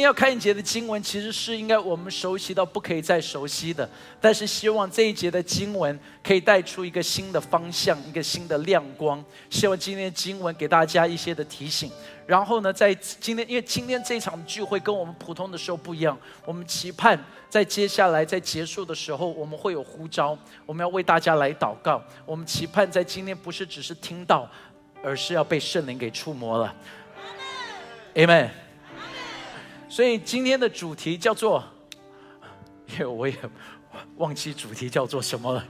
天要看一节的经文，其实是应该我们熟悉到不可以再熟悉的，但是希望这一节的经文可以带出一个新的方向，一个新的亮光。希望今天的经文给大家一些的提醒。然后呢，在今天，因为今天这场聚会跟我们普通的时候不一样，我们期盼在接下来在结束的时候，我们会有呼召，我们要为大家来祷告。我们期盼在今天不是只是听到，而是要被圣灵给触摸了。Amen。所以今天的主题叫做，因为我也忘记主题叫做什么了。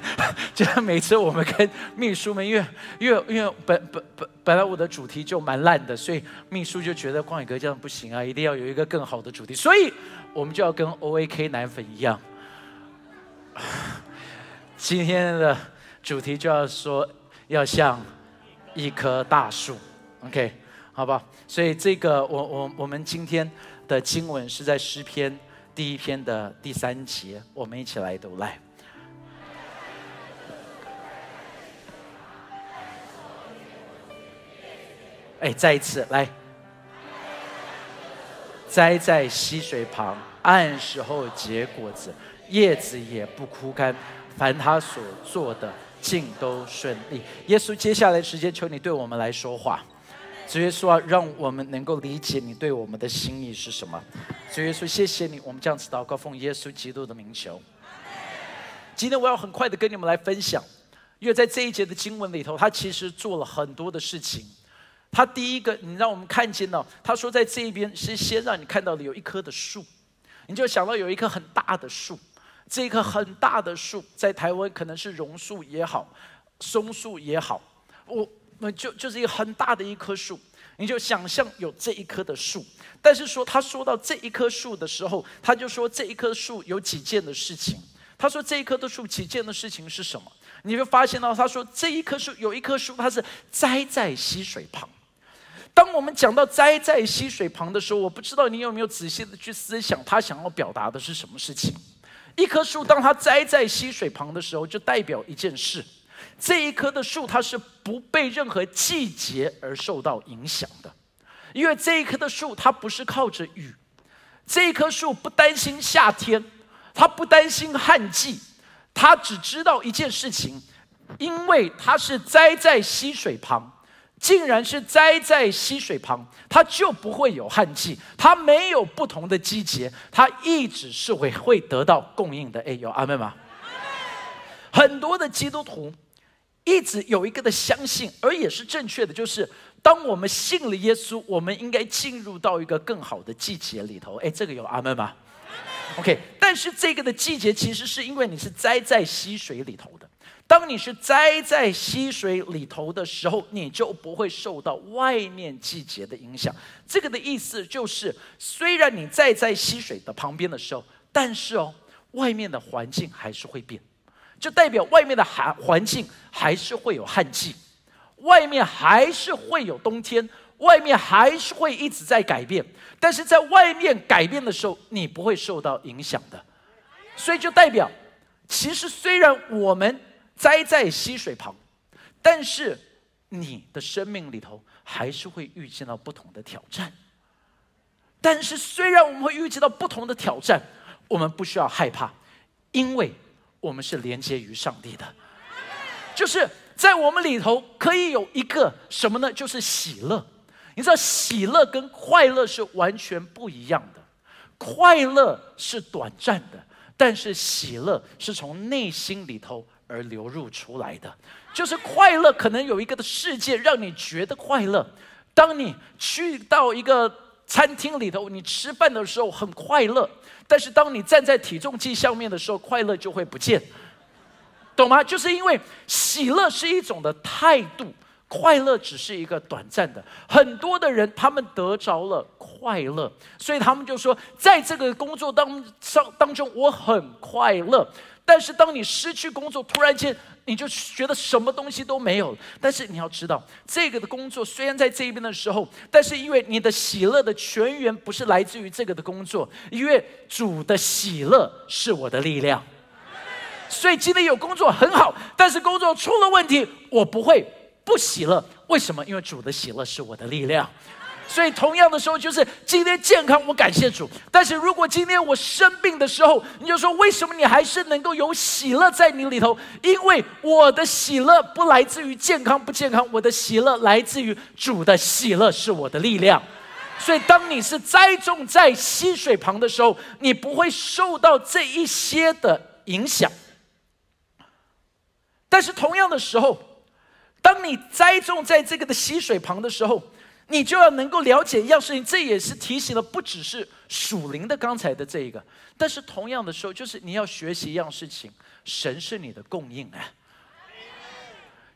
就像每次我们跟秘书们，因为因为因为本本本本来我的主题就蛮烂的，所以秘书就觉得光宇哥这样不行啊，一定要有一个更好的主题。所以我们就要跟 O A K 奶粉一样，今天的主题就要说要像一棵大树，OK。好吧，所以这个我我我们今天的经文是在诗篇第一篇的第三节，我们一起来读来。哎，再一次来，栽在溪水旁，按时候结果子，叶子也不枯干，凡他所做的尽都顺利。耶稣，接下来时间，求你对我们来说话。主耶稣啊，让我们能够理解你对我们的心意是什么。主耶稣，谢谢你，我们这样子祷告，奉耶稣基督的名求。今天我要很快的跟你们来分享，因为在这一节的经文里头，他其实做了很多的事情。他第一个，你让我们看见了，他说在这一边是先让你看到了有一棵的树，你就想到有一棵很大的树，这一棵很大的树在台湾可能是榕树也好，松树也好，我。那就就是一个很大的一棵树，你就想象有这一棵的树，但是说他说到这一棵树的时候，他就说这一棵树有几件的事情。他说这一棵的树几件的事情是什么？你会发现到他说这一棵树有一棵树，它是栽在溪水旁。当我们讲到栽在溪水旁的时候，我不知道你有没有仔细的去思想，他想要表达的是什么事情？一棵树当它栽在溪水旁的时候，就代表一件事。这一棵的树，它是不被任何季节而受到影响的，因为这一棵的树，它不是靠着雨，这一棵树不担心夏天，它不担心旱季，它只知道一件事情，因为它是栽在溪水旁，竟然是栽在溪水旁，它就不会有旱季，它没有不同的季节，它一直是会会得到供应的。哎，有阿妹吗？很多的基督徒。一直有一个的相信，而也是正确的，就是当我们信了耶稣，我们应该进入到一个更好的季节里头。哎，这个有阿门吗？OK，但是这个的季节其实是因为你是栽在溪水里头的。当你是栽在溪水里头的时候，你就不会受到外面季节的影响。这个的意思就是，虽然你在在溪水的旁边的时候，但是哦，外面的环境还是会变。就代表外面的环环境还是会有旱季，外面还是会有冬天，外面还是会一直在改变。但是在外面改变的时候，你不会受到影响的。所以就代表，其实虽然我们栽在溪水旁，但是你的生命里头还是会遇见到不同的挑战。但是虽然我们会遇见到不同的挑战，我们不需要害怕，因为。我们是连接于上帝的，就是在我们里头可以有一个什么呢？就是喜乐。你知道，喜乐跟快乐是完全不一样的。快乐是短暂的，但是喜乐是从内心里头而流入出来的。就是快乐可能有一个的世界让你觉得快乐。当你去到一个餐厅里头，你吃饭的时候很快乐。但是当你站在体重计上面的时候，快乐就会不见，懂吗？就是因为喜乐是一种的态度，快乐只是一个短暂的。很多的人他们得着了快乐，所以他们就说，在这个工作当上当中我很快乐。但是当你失去工作，突然间。你就觉得什么东西都没有了。但是你要知道，这个的工作虽然在这一边的时候，但是因为你的喜乐的泉源不是来自于这个的工作，因为主的喜乐是我的力量。所以今天有工作很好，但是工作出了问题，我不会不喜乐。为什么？因为主的喜乐是我的力量。所以同样的时候，就是今天健康，我感谢主。但是如果今天我生病的时候，你就说为什么你还是能够有喜乐在你里头？因为我的喜乐不来自于健康不健康，我的喜乐来自于主的喜乐是我的力量。所以当你是栽种在溪水旁的时候，你不会受到这一些的影响。但是同样的时候，当你栽种在这个的溪水旁的时候，你就要能够了解一样事情，这也是提醒了，不只是属灵的刚才的这一个，但是同样的时候，就是你要学习一样事情，神是你的供应啊。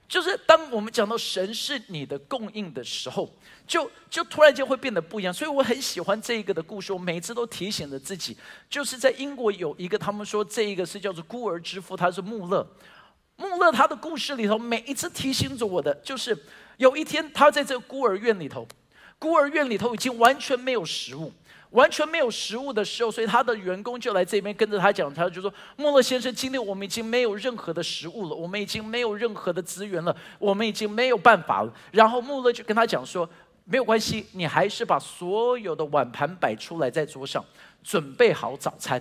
就是当我们讲到神是你的供应的时候，就就突然间会变得不一样。所以我很喜欢这一个的故事，我每次都提醒着自己，就是在英国有一个，他们说这一个是叫做孤儿之父，他是穆勒。穆勒他的故事里头，每一次提醒着我的，就是有一天他在这孤儿院里头，孤儿院里头已经完全没有食物，完全没有食物的时候，所以他的员工就来这边跟着他讲，他就说：“穆勒先生，今天我们已经没有任何的食物了，我们已经没有任何的资源了，我们已经没有办法了。”然后穆勒就跟他讲说：“没有关系，你还是把所有的碗盘摆出来在桌上，准备好早餐。”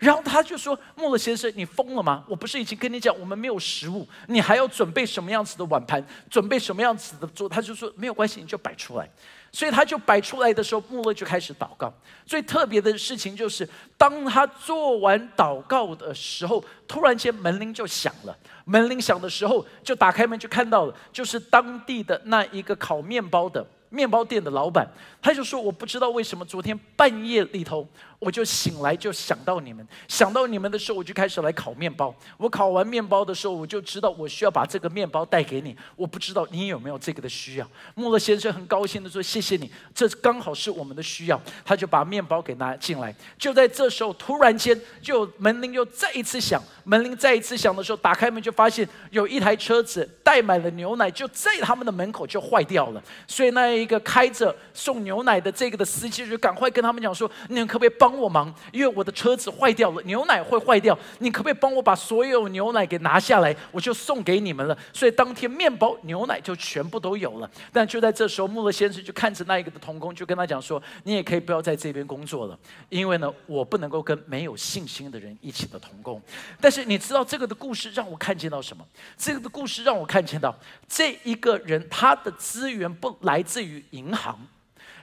然后他就说：“穆勒先生，你疯了吗？我不是已经跟你讲，我们没有食物，你还要准备什么样子的碗盘，准备什么样子的桌？”他就说：“没有关系，你就摆出来。”所以他就摆出来的时候，穆勒就开始祷告。最特别的事情就是，当他做完祷告的时候，突然间门铃就响了。门铃响的时候，就打开门就看到了，就是当地的那一个烤面包的。面包店的老板，他就说：“我不知道为什么昨天半夜里头，我就醒来就想到你们，想到你们的时候，我就开始来烤面包。我烤完面包的时候，我就知道我需要把这个面包带给你。我不知道你有没有这个的需要。”穆勒先生很高兴的说：“谢谢你，这刚好是我们的需要。”他就把面包给拿进来。就在这时候，突然间，就门铃又再一次响。门铃再一次响的时候，打开门就发现有一台车子带满了牛奶，就在他们的门口就坏掉了。所以那。一个开着送牛奶的这个的司机就赶快跟他们讲说：“你们可不可以帮帮我忙？因为我的车子坏掉了，牛奶会坏掉。你可不可以帮我把所有牛奶给拿下来？我就送给你们了。”所以当天面包、牛奶就全部都有了。但就在这时候，穆勒先生就看着那一个的童工，就跟他讲说：“你也可以不要在这边工作了，因为呢，我不能够跟没有信心的人一起的童工。但是你知道这个的故事让我看见到什么？这个的故事让我看见到这一个人他的资源不来自。于银行，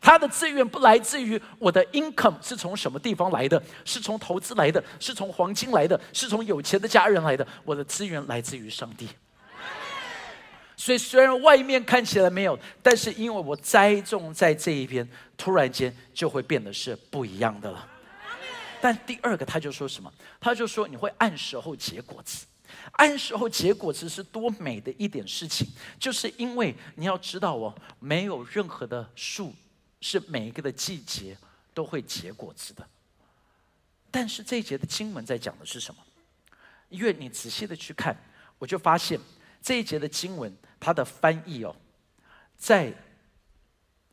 他的资源不来自于我的 income 是从什么地方来的？是从投资来的？是从黄金来的？是从有钱的家人来的？我的资源来自于上帝。所以虽然外面看起来没有，但是因为我栽种在这一边，突然间就会变得是不一样的了。但第二个他就说什么？他就说你会按时候结果子。按时候结果子是多美的一点事情，就是因为你要知道哦，没有任何的树是每一个的季节都会结果子的。但是这一节的经文在讲的是什么？因为你仔细的去看，我就发现这一节的经文它的翻译哦，在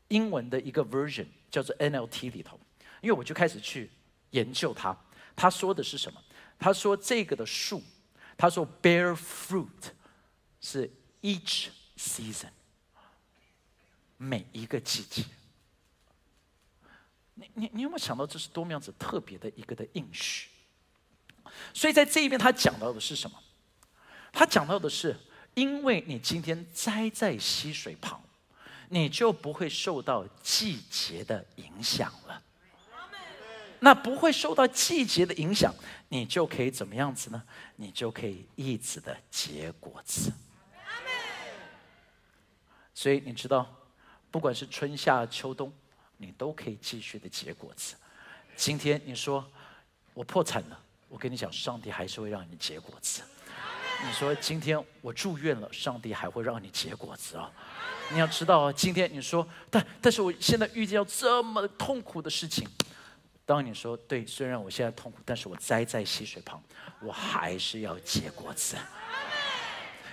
英文的一个 version 叫做 NLT 里头，因为我就开始去研究它，他说的是什么？他说这个的树。他说：“Bear fruit 是 each season，每一个季节。你你你有没有想到这是多么样子特别的一个的应许？所以在这一边他讲到的是什么？他讲到的是，因为你今天栽在溪水旁，你就不会受到季节的影响了。那不会受到季节的影响。”你就可以怎么样子呢？你就可以一直的结果子。所以你知道，不管是春夏秋冬，你都可以继续的结果子。今天你说我破产了，我跟你讲，上帝还是会让你结果子。你说今天我住院了，上帝还会让你结果子啊！你要知道，今天你说，但但是我现在遇见到这么痛苦的事情。当你说对，虽然我现在痛苦，但是我栽在溪水旁，我还是要结果子。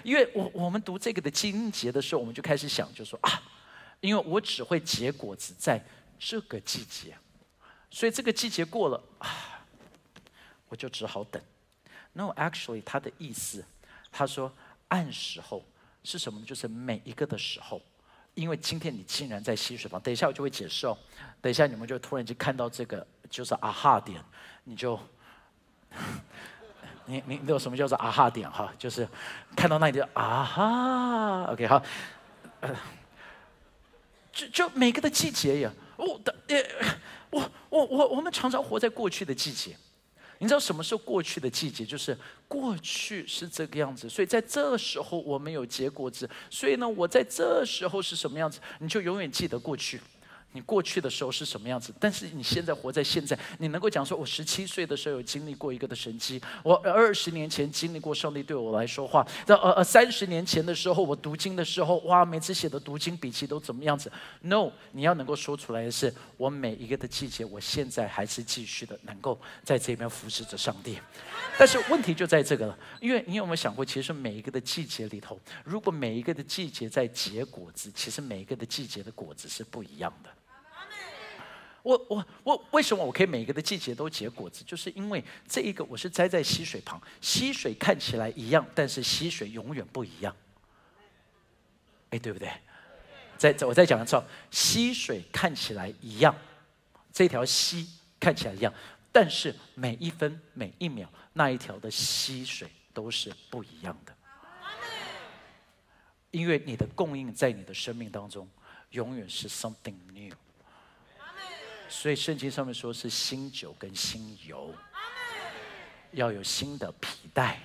因为我我们读这个的经节的时候，我们就开始想，就说啊，因为我只会结果子在这个季节，所以这个季节过了啊，我就只好等。No，actually，他的意思，他说按时候是什么？就是每一个的时候因为今天你竟然在溪水旁，等一下我就会解释哦。等一下你们就突然间看到这个，就是啊哈点，你就，你你有什么叫做啊哈点哈？就是看到那里就啊哈，OK 好，就就每个的季节呀，我的呃，我我我我们常常活在过去的季节。你知道什么是过去的季节？就是过去是这个样子，所以在这时候我们有结果子，所以呢，我在这时候是什么样子，你就永远记得过去。你过去的时候是什么样子？但是你现在活在现在，你能够讲说，我十七岁的时候有经历过一个的神迹，我二十年前经历过上帝对我来说话，在呃呃三十年前的时候，我读经的时候，哇，每次写的读经笔记都怎么样子？No，你要能够说出来的是，我每一个的季节，我现在还是继续的能够在这边服侍着上帝。但是问题就在这个了，因为你有没有想过，其实每一个的季节里头，如果每一个的季节在结果子，其实每一个的季节的果子是不一样的。我我我为什么我可以每个的季节都结果子？就是因为这一个我是栽在溪水旁，溪水看起来一样，但是溪水永远不一样。哎，对不对？再我再讲一次，溪水看起来一样，这条溪看起来一样，但是每一分每一秒那一条的溪水都是不一样的。因为你的供应在你的生命当中永远是 something new。所以圣经上面说是新酒跟新油，要有新的皮带。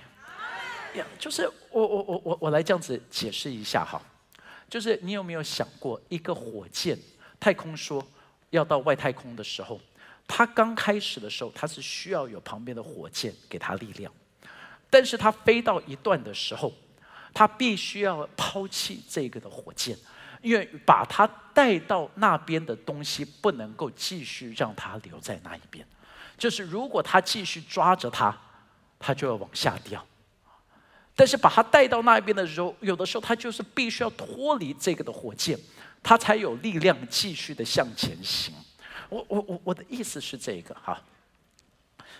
就是我我我我我来这样子解释一下哈，就是你有没有想过，一个火箭太空说要到外太空的时候，它刚开始的时候，它是需要有旁边的火箭给它力量，但是它飞到一段的时候，它必须要抛弃这个的火箭。因为把他带到那边的东西不能够继续让他留在那一边，就是如果他继续抓着它，他就要往下掉。但是把他带到那一边的时候，有的时候他就是必须要脱离这个的火箭，他才有力量继续的向前行。我我我我的意思是这个哈，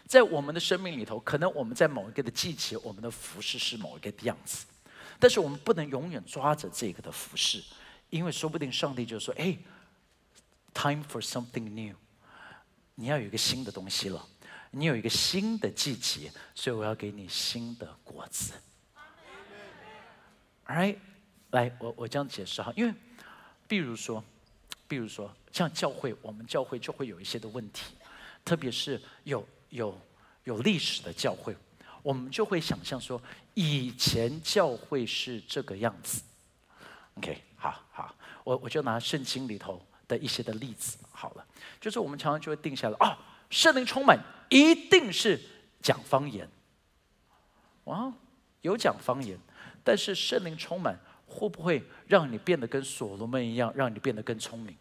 在我们的生命里头，可能我们在某一个的季节，我们的服饰是某一个的样子，但是我们不能永远抓着这个的服饰。因为说不定上帝就说：“哎，time for something new，你要有一个新的东西了，你有一个新的季节，所以我要给你新的果子。” Right？来，我我这样解释哈，因为，比如说，比如说，像教会，我们教会就会有一些的问题，特别是有有有历史的教会，我们就会想象说，以前教会是这个样子。OK。好好，我我就拿圣经里头的一些的例子好了，就是我们常常就会定下来哦，圣灵充满一定是讲方言，哇，有讲方言，但是圣灵充满会不会让你变得跟所罗门一样，让你变得更聪明？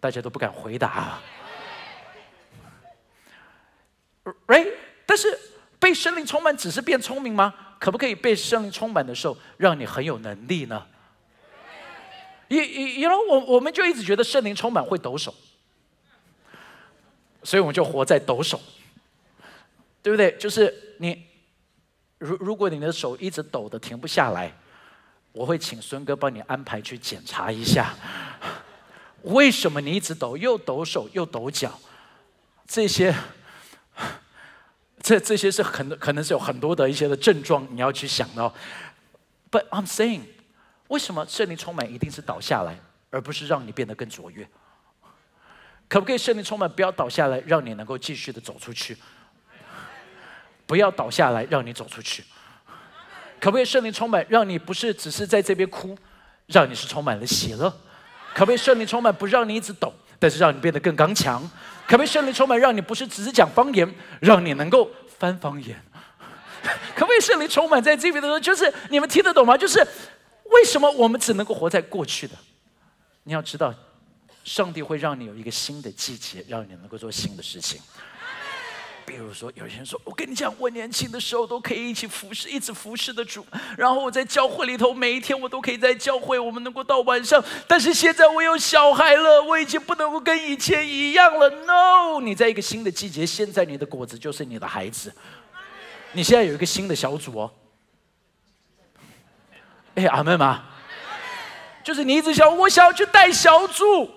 大家都不敢回答，right？但是被圣灵充满只是变聪明吗？可不可以被圣灵充满的时候，让你很有能力呢？也也，然后我我们就一直觉得圣灵充满会抖手，所以我们就活在抖手，对不对？就是你，如如果你的手一直抖的停不下来，我会请孙哥帮你安排去检查一下，为什么你一直抖，又抖手又抖脚，这些。这这些是很多可能是有很多的一些的症状，你要去想的。But I'm saying，为什么圣灵充满一定是倒下来，而不是让你变得更卓越？可不可以圣灵充满不要倒下来，让你能够继续的走出去？不要倒下来，让你走出去。可不可以圣灵充满，让你不是只是在这边哭，让你是充满了喜乐？可不可以圣灵充满，不让你一直抖，但是让你变得更刚强？可不可以圣灵充满，让你不是只是讲方言，让你能够翻方言？可不可以圣灵充满在这边的时候，就是你们听得懂吗？就是为什么我们只能够活在过去的？你要知道，上帝会让你有一个新的季节，让你能够做新的事情。比如说，有些人说：“我跟你讲，我年轻的时候都可以一起服侍，一直服侍的主。然后我在教会里头，每一天我都可以在教会，我们能够到晚上。但是现在我有小孩了，我已经不能够跟以前一样了。No，你在一个新的季节，现在你的果子就是你的孩子。你现在有一个新的小组哦。哎，阿妹吗？就是你一直想，我想要去带小组，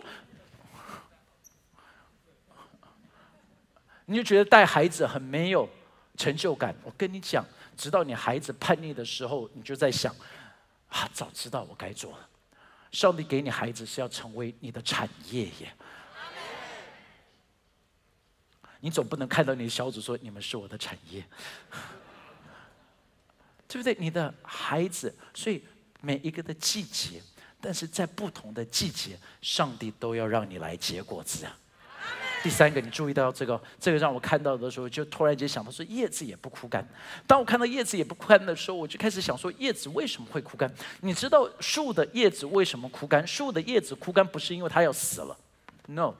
你就觉得带孩子很没有成就感。我跟你讲，直到你孩子叛逆的时候，你就在想，啊，早知道我该做了。上帝给你孩子是要成为你的产业耶。你总不能看到你的小组说你们是我的产业，对不对？你的孩子，所以每一个的季节，但是在不同的季节，上帝都要让你来结果子啊。第三个，你注意到这个，这个让我看到的时候，就突然间想到说，叶子也不枯干。当我看到叶子也不枯干的时候，我就开始想说，叶子为什么会枯干？你知道树的叶子为什么枯干？树的叶子枯干不是因为它要死了，no。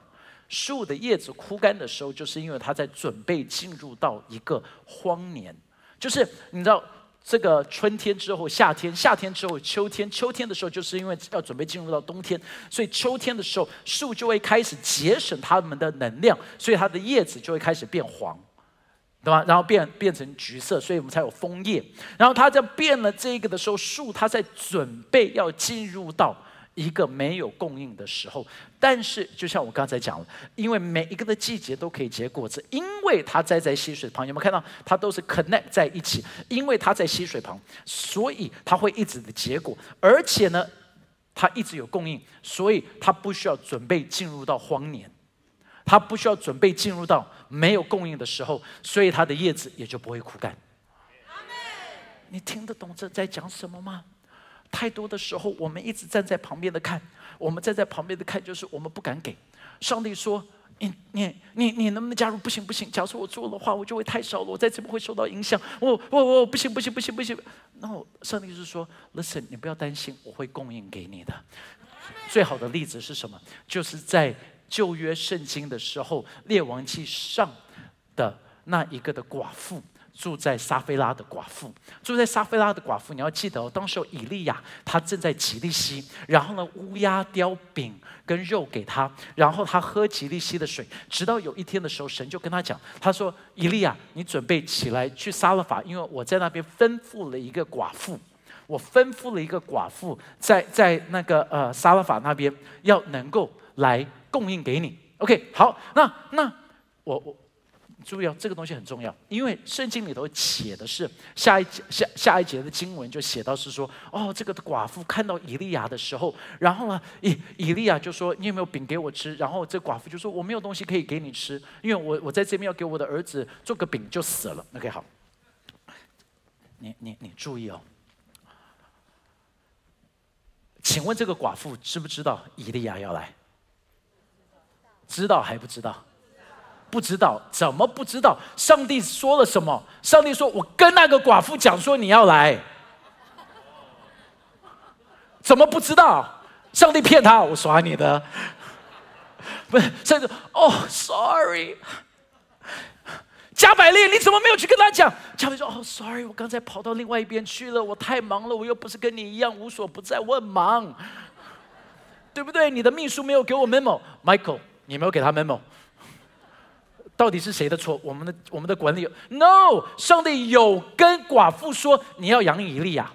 树的叶子枯干的时候，就是因为它在准备进入到一个荒年，就是你知道这个春天之后夏天，夏天之后秋天，秋天的时候就是因为要准备进入到冬天，所以秋天的时候树就会开始节省它们的能量，所以它的叶子就会开始变黄，对吧？然后变变成橘色，所以我们才有枫叶。然后它在变了这个的时候，树它在准备要进入到。一个没有供应的时候，但是就像我刚才讲了，因为每一个的季节都可以结果子，因为它栽在溪水旁，有没有看到？它都是 connect 在一起，因为它在溪水旁，所以它会一直的结果，而且呢，它一直有供应，所以它不需要准备进入到荒年，它不需要准备进入到没有供应的时候，所以它的叶子也就不会枯干。你听得懂这在讲什么吗？太多的时候，我们一直站在旁边的看，我们站在旁边的看，就是我们不敢给。上帝说：“你、你、你、你能不能加入？不行，不行。假如说我做的话，我就会太少了，我在这边会受到影响。我、我、我不行，不行，不行，不行。”然后上帝是说：“Listen，你不要担心，我会供应给你的。”最好的例子是什么？就是在旧约圣经的时候，列王记上的那一个的寡妇。住在撒菲拉的寡妇，住在撒菲拉的寡妇，你要记得哦，当时候以利亚他正在吉利西，然后呢，乌鸦叼饼跟肉给他，然后他喝吉利西的水，直到有一天的时候，神就跟他讲，他说：“以利亚，你准备起来去撒勒法，因为我在那边吩咐了一个寡妇，我吩咐了一个寡妇，在在那个呃撒勒法那边要能够来供应给你。”OK，好，那那我我。注意哦，这个东西很重要，因为圣经里头写的是下一节下下一节的经文就写到是说，哦，这个寡妇看到以利亚的时候，然后呢，以以利亚就说，你有没有饼给我吃？然后这寡妇就说，我没有东西可以给你吃，因为我我在这边要给我的儿子做个饼就死了。OK，好，你你你注意哦，请问这个寡妇知不知道以利亚要来？知道还不知道？不知道怎么不知道？上帝说了什么？上帝说：“我跟那个寡妇讲说你要来。”怎么不知道？上帝骗他，我耍你的。不是，甚至哦，sorry，加百列，你怎么没有去跟他讲？加百列说：“哦，sorry，我刚才跑到另外一边去了，我太忙了，我又不是跟你一样无所不在，我很忙，对不对？你的秘书没有给我 memo，Michael，你没有给他 memo。”到底是谁的错？我们的我们的管理？No，上帝有跟寡妇说你要养以利亚。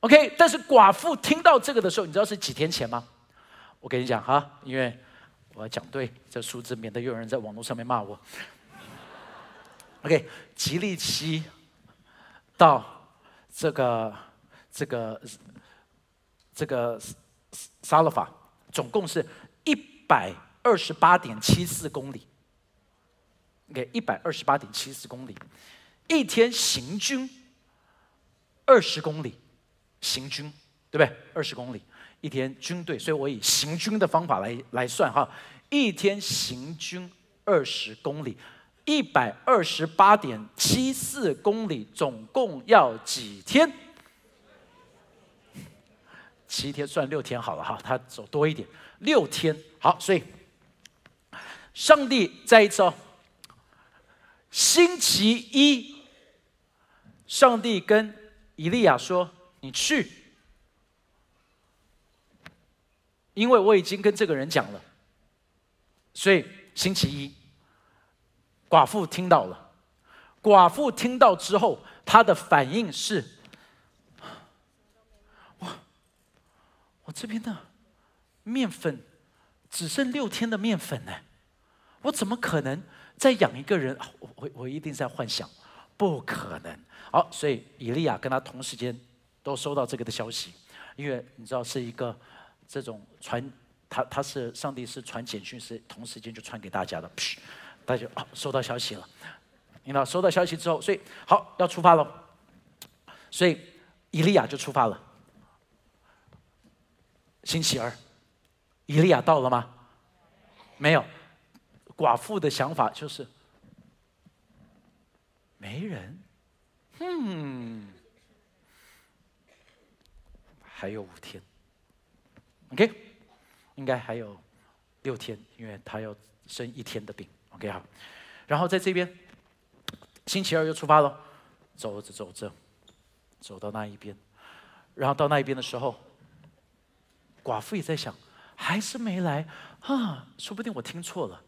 OK，但是寡妇听到这个的时候，你知道是几天前吗？我跟你讲哈，因为我要讲对这数字，免得又有人在网络上面骂我。OK，吉利期到这个这个这个沙勒法，总共是一百。二十八点七四公里给一百二十八点七四公里，一天行军二十公里，行军对不对？二十公里一天军队，所以我以行军的方法来来算哈，一天行军二十公里，一百二十八点七四公里，总共要几天？七天算六天好了哈，他走多一点，六天好，所以。上帝再一次哦，星期一，上帝跟以利亚说：“你去，因为我已经跟这个人讲了。”所以星期一，寡妇听到了，寡妇听到之后，她的反应是：“哇，这边的面粉只剩六天的面粉呢，我怎么可能再养一个人？我我我一定在幻想，不可能。好，所以以利亚跟他同时间都收到这个的消息，因为你知道是一个这种传，他他是上帝是传简讯，是同时间就传给大家的，大家啊收到消息了，你知道收到消息之后，所以好要出发了，所以以利亚就出发了。星期二，以利亚到了吗？没有，寡妇的想法就是没人。嗯，还有五天，OK，应该还有六天，因为他要生一天的病，OK 好。然后在这边，星期二又出发了，走着走着，走到那一边，然后到那一边的时候，寡妇也在想，还是没来啊？说不定我听错了，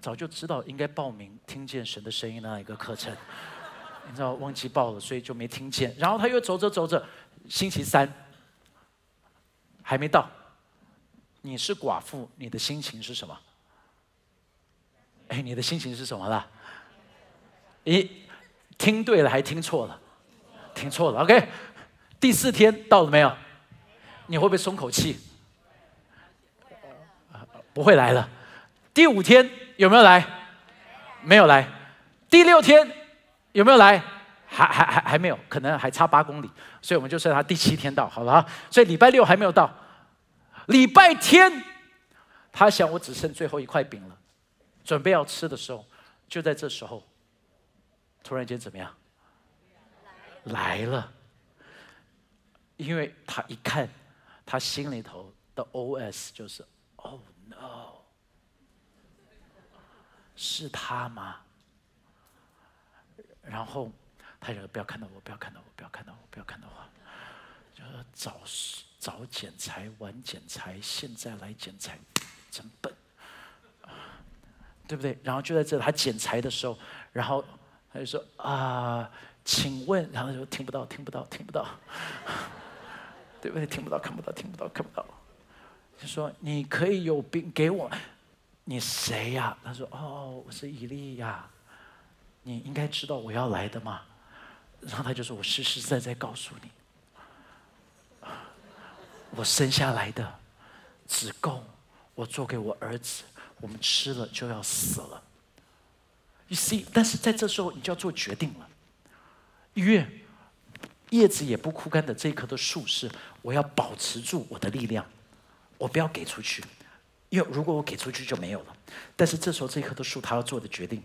早就知道应该报名听见神的声音那一个课程。你知道忘记报了，所以就没听见。然后他又走着走着，星期三还没到。你是寡妇，你的心情是什么？哎，你的心情是什么了？咦，听对了还听错了？听错了。OK，第四天到了没有？你会不会松口气？不会来了。第五天有没有来？没有来。第六天。有没有来？还还还还没有，可能还差八公里，所以我们就算他第七天到，好了啊。所以礼拜六还没有到，礼拜天，他想我只剩最后一块饼了，准备要吃的时候，就在这时候，突然间怎么样？来了，因为他一看，他心里头的 OS 就是：Oh no，是他吗？然后他就不要看到我，不要看到我，不要看到我，不要看到我。就是早早剪裁，晚剪裁，现在来剪裁，真笨，对不对？然后就在这他剪裁的时候，然后他就说啊，请问，然后就听不到，听不到，听不到，对不对？听不到，看不到，听不到，看不到。就说你可以有病给我，你谁呀？他说哦，我是以利亚。你应该知道我要来的嘛，然后他就说：“我实实在在告诉你，我生下来的只够我做给我儿子，我们吃了就要死了。You see，但是在这时候你就要做决定了，因为叶子也不枯干的这一棵的树是我要保持住我的力量，我不要给出去，因为如果我给出去就没有了。但是这时候这一棵的树，他要做的决定。”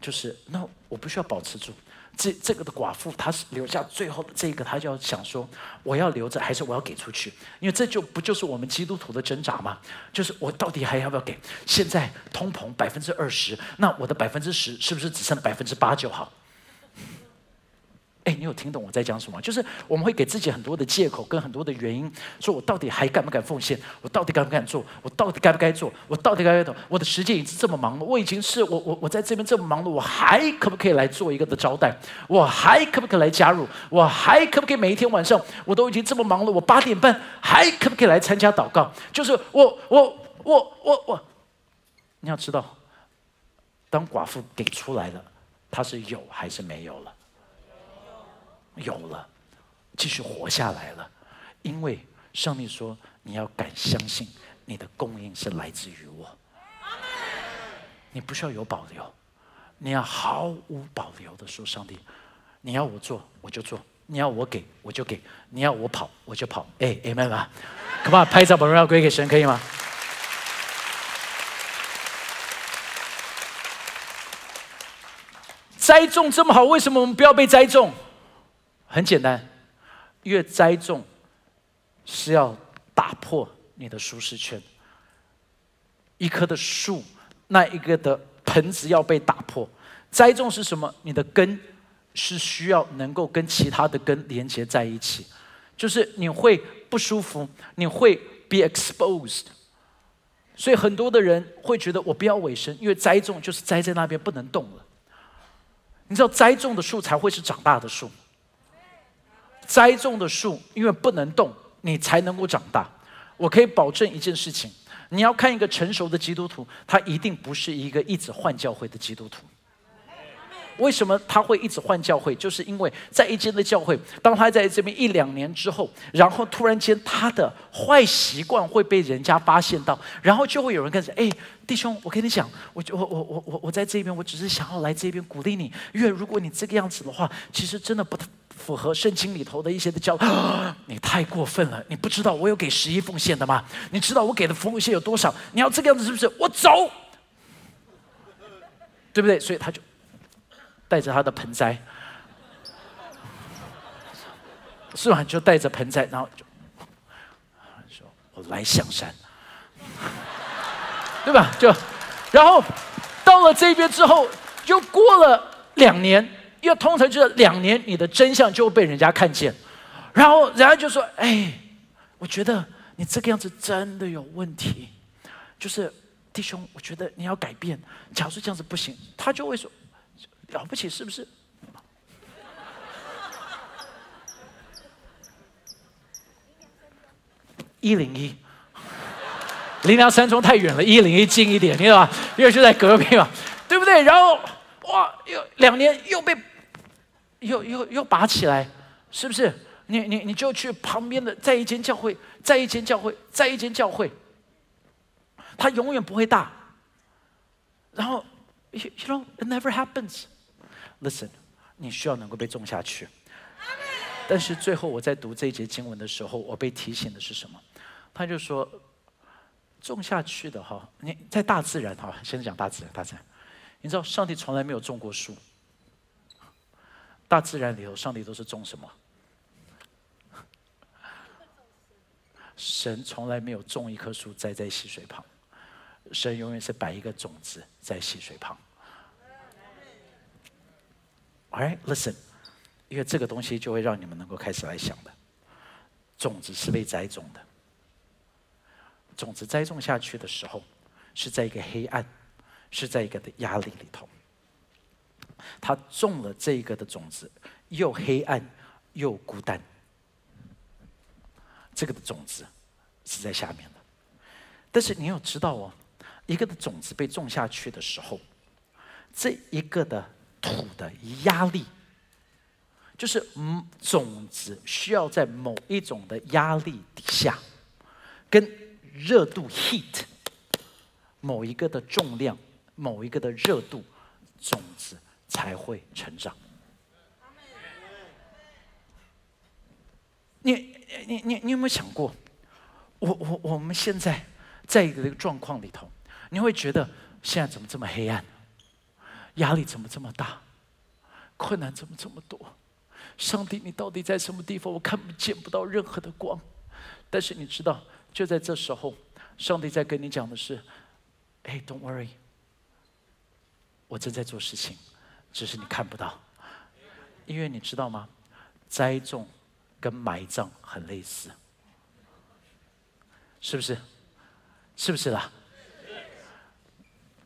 就是那我不需要保持住，这这个的寡妇，她是留下最后的这个，她就要想说，我要留着还是我要给出去？因为这就不就是我们基督徒的挣扎吗？就是我到底还要不要给？现在通膨百分之二十，那我的百分之十是不是只剩百分之八就好？哎，你有听懂我在讲什么？就是我们会给自己很多的借口跟很多的原因，说我到底还敢不敢奉献？我到底敢不敢做？我到底该不该做？我到底该不该做？我的时间已经这么忙了，我已经是我我我在这边这么忙碌，我还可不可以来做一个的招待？我还可不可以来加入？我还可不可以每一天晚上我都已经这么忙了，我八点半还可不可以来参加祷告？就是我我我我我，你要知道，当寡妇给出来了，他是有还是没有了？有了，继续活下来了，因为上帝说你要敢相信，你的供应是来自于我。你不需要有保留，你要毫无保留的说：上帝，你要我做我就做，你要我给我就给，你要我跑我就跑。哎，Amen 啊！Come on，拍照把荣耀归给神，可以吗？栽种这么好，为什么我们不要被栽种？很简单，越栽种是要打破你的舒适圈。一棵的树，那一个的盆子要被打破。栽种是什么？你的根是需要能够跟其他的根连接在一起，就是你会不舒服，你会 be exposed。所以很多的人会觉得我不要尾声，因为栽种就是栽在那边不能动了。你知道栽种的树才会是长大的树。栽种的树，因为不能动，你才能够长大。我可以保证一件事情：你要看一个成熟的基督徒，他一定不是一个一直换教会的基督徒。为什么他会一直换教会？就是因为在一间的教会，当他在这边一两年之后，然后突然间他的坏习惯会被人家发现到，然后就会有人开始：哎，弟兄，我跟你讲，我我我我我我在这边，我只是想要来这边鼓励你，因为如果你这个样子的话，其实真的不符合圣经里头的一些的教。你太过分了！你不知道我有给十一奉献的吗？你知道我给的奉献有多少？你要这个样子是不是？我走，对不对？所以他就。带着他的盆栽，是吧？就带着盆栽，然后就说：“我来象山，对吧？”就，然后到了这边之后，又过了两年，又通常就是两年，你的真相就会被人家看见，然后人家就说：“哎，我觉得你这个样子真的有问题，就是弟兄，我觉得你要改变。假如这样子不行，他就会说。”了不起是不是？一零一，林良三中太远了，一零一近一点，你知道吧？因为就在隔壁嘛，对不对？然后哇，又两年又被又又又拔起来，是不是？你你你就去旁边的，在一间教会，在一间教会，在一间教会，它永远不会大。然后，you，you know it never happens。Listen，你需要能够被种下去。但是最后我在读这一节经文的时候，我被提醒的是什么？他就说，种下去的哈，你在大自然哈，先讲大自然，大自然。你知道上帝从来没有种过树。大自然里头，上帝都是种什么？神从来没有种一棵树栽在溪水旁，神永远是摆一个种子在溪水旁。Alright, listen，因为这个东西就会让你们能够开始来想的。种子是被栽种的，种子栽种下去的时候，是在一个黑暗，是在一个的压力里头。他种了这一个的种子，又黑暗又孤单。这个的种子是在下面的，但是你要知道哦，一个的种子被种下去的时候，这一个的。土的压力，就是嗯，种子需要在某一种的压力底下，跟热度 heat，某一个的重量，某一个的热度，种子才会成长。你你你你有没有想过，我我我们现在在一个状况里头，你会觉得现在怎么这么黑暗？压力怎么这么大？困难怎么这么多？上帝，你到底在什么地方？我看不见不到任何的光。但是你知道，就在这时候，上帝在跟你讲的是：“哎，Don't worry，我正在做事情，只是你看不到。因为你知道吗？栽种跟埋葬很类似，是不是？是不是啦？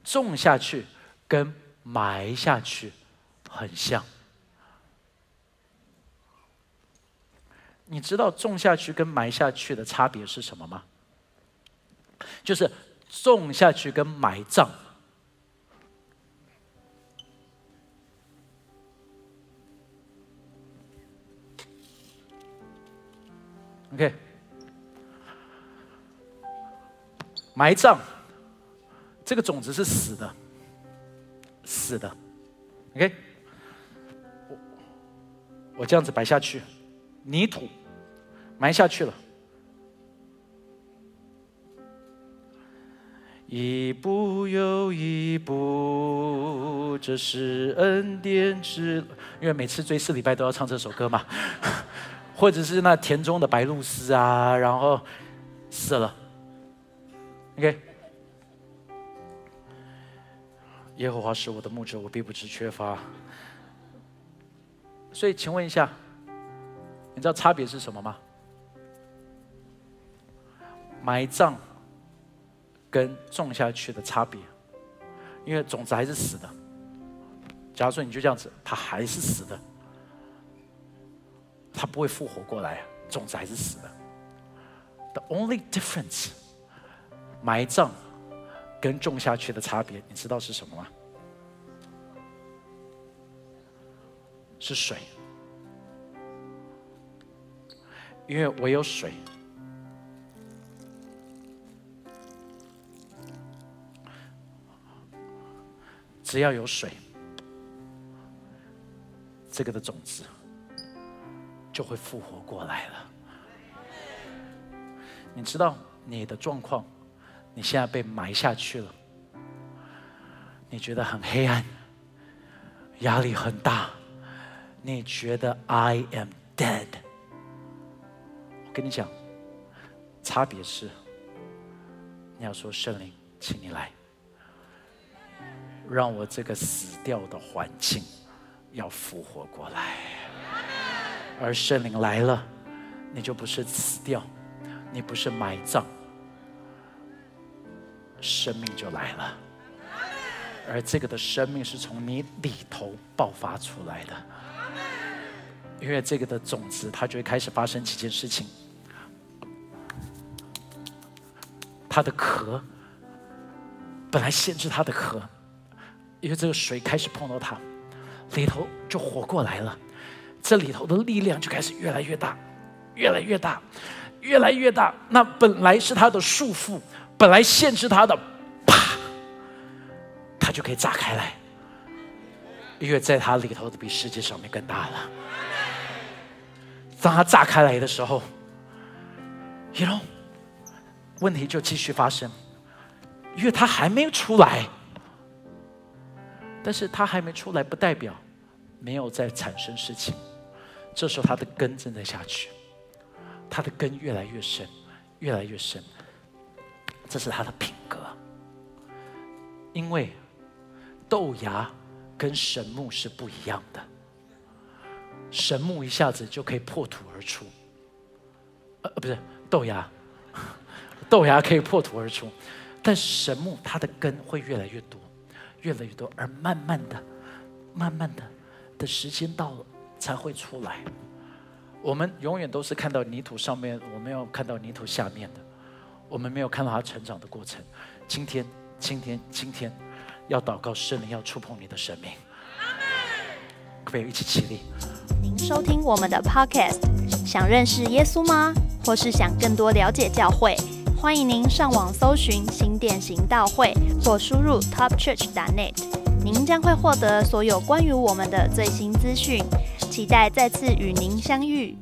种下去跟……埋下去，很像。你知道种下去跟埋下去的差别是什么吗？就是种下去跟埋葬。OK，埋葬，这个种子是死的。死的，OK，我我这样子摆下去，泥土埋下去了，一步又一步，这是恩典之。因为每次追四礼拜都要唱这首歌嘛，或者是那田中的白鹭鸶啊，然后死了，OK。耶和华是我的牧者，我必不致缺乏。所以，请问一下，你知道差别是什么吗？埋葬跟种下去的差别，因为种子还是死的。假如说你就这样子，它还是死的，它不会复活过来，种子还是死的。The only difference，埋葬跟种下去的差别，你知道是什么吗？是水，因为唯有水，只要有水，这个的种子就会复活过来了。你知道你的状况，你现在被埋下去了，你觉得很黑暗，压力很大。你觉得 I am dead？我跟你讲，差别是，你要说圣灵，请你来，让我这个死掉的环境要复活过来。而圣灵来了，你就不是死掉，你不是埋葬，生命就来了。而这个的生命是从你里头爆发出来的。因为这个的种子，它就会开始发生几件事情。它的壳本来限制它的壳，因为这个水开始碰到它，里头就活过来了。这里头的力量就开始越来越大，越来越大，越来越大。那本来是它的束缚，本来限制他的，啪，它就可以炸开来。因为在它里头的比世界上面更大了。当它炸开来的时候，you know，问题就继续发生，因为它还没出来。但是它还没出来，不代表没有在产生事情。这时候它的根正在下去，它的根越来越深，越来越深。这是他的品格，因为豆芽跟神木是不一样的。神木一下子就可以破土而出，呃，不是豆芽，豆芽可以破土而出，但神木它的根会越来越多，越来越多，而慢慢的、慢慢的的时间到了才会出来。我们永远都是看到泥土上面，我们要看到泥土下面的，我们没有看到它成长的过程。今天，今天，今天，要祷告圣灵要触碰你的生命，可不可以一起起立？您收听我们的 Podcast，想认识耶稣吗？或是想更多了解教会？欢迎您上网搜寻新店行道会，或输入 topchurch.net，您将会获得所有关于我们的最新资讯。期待再次与您相遇。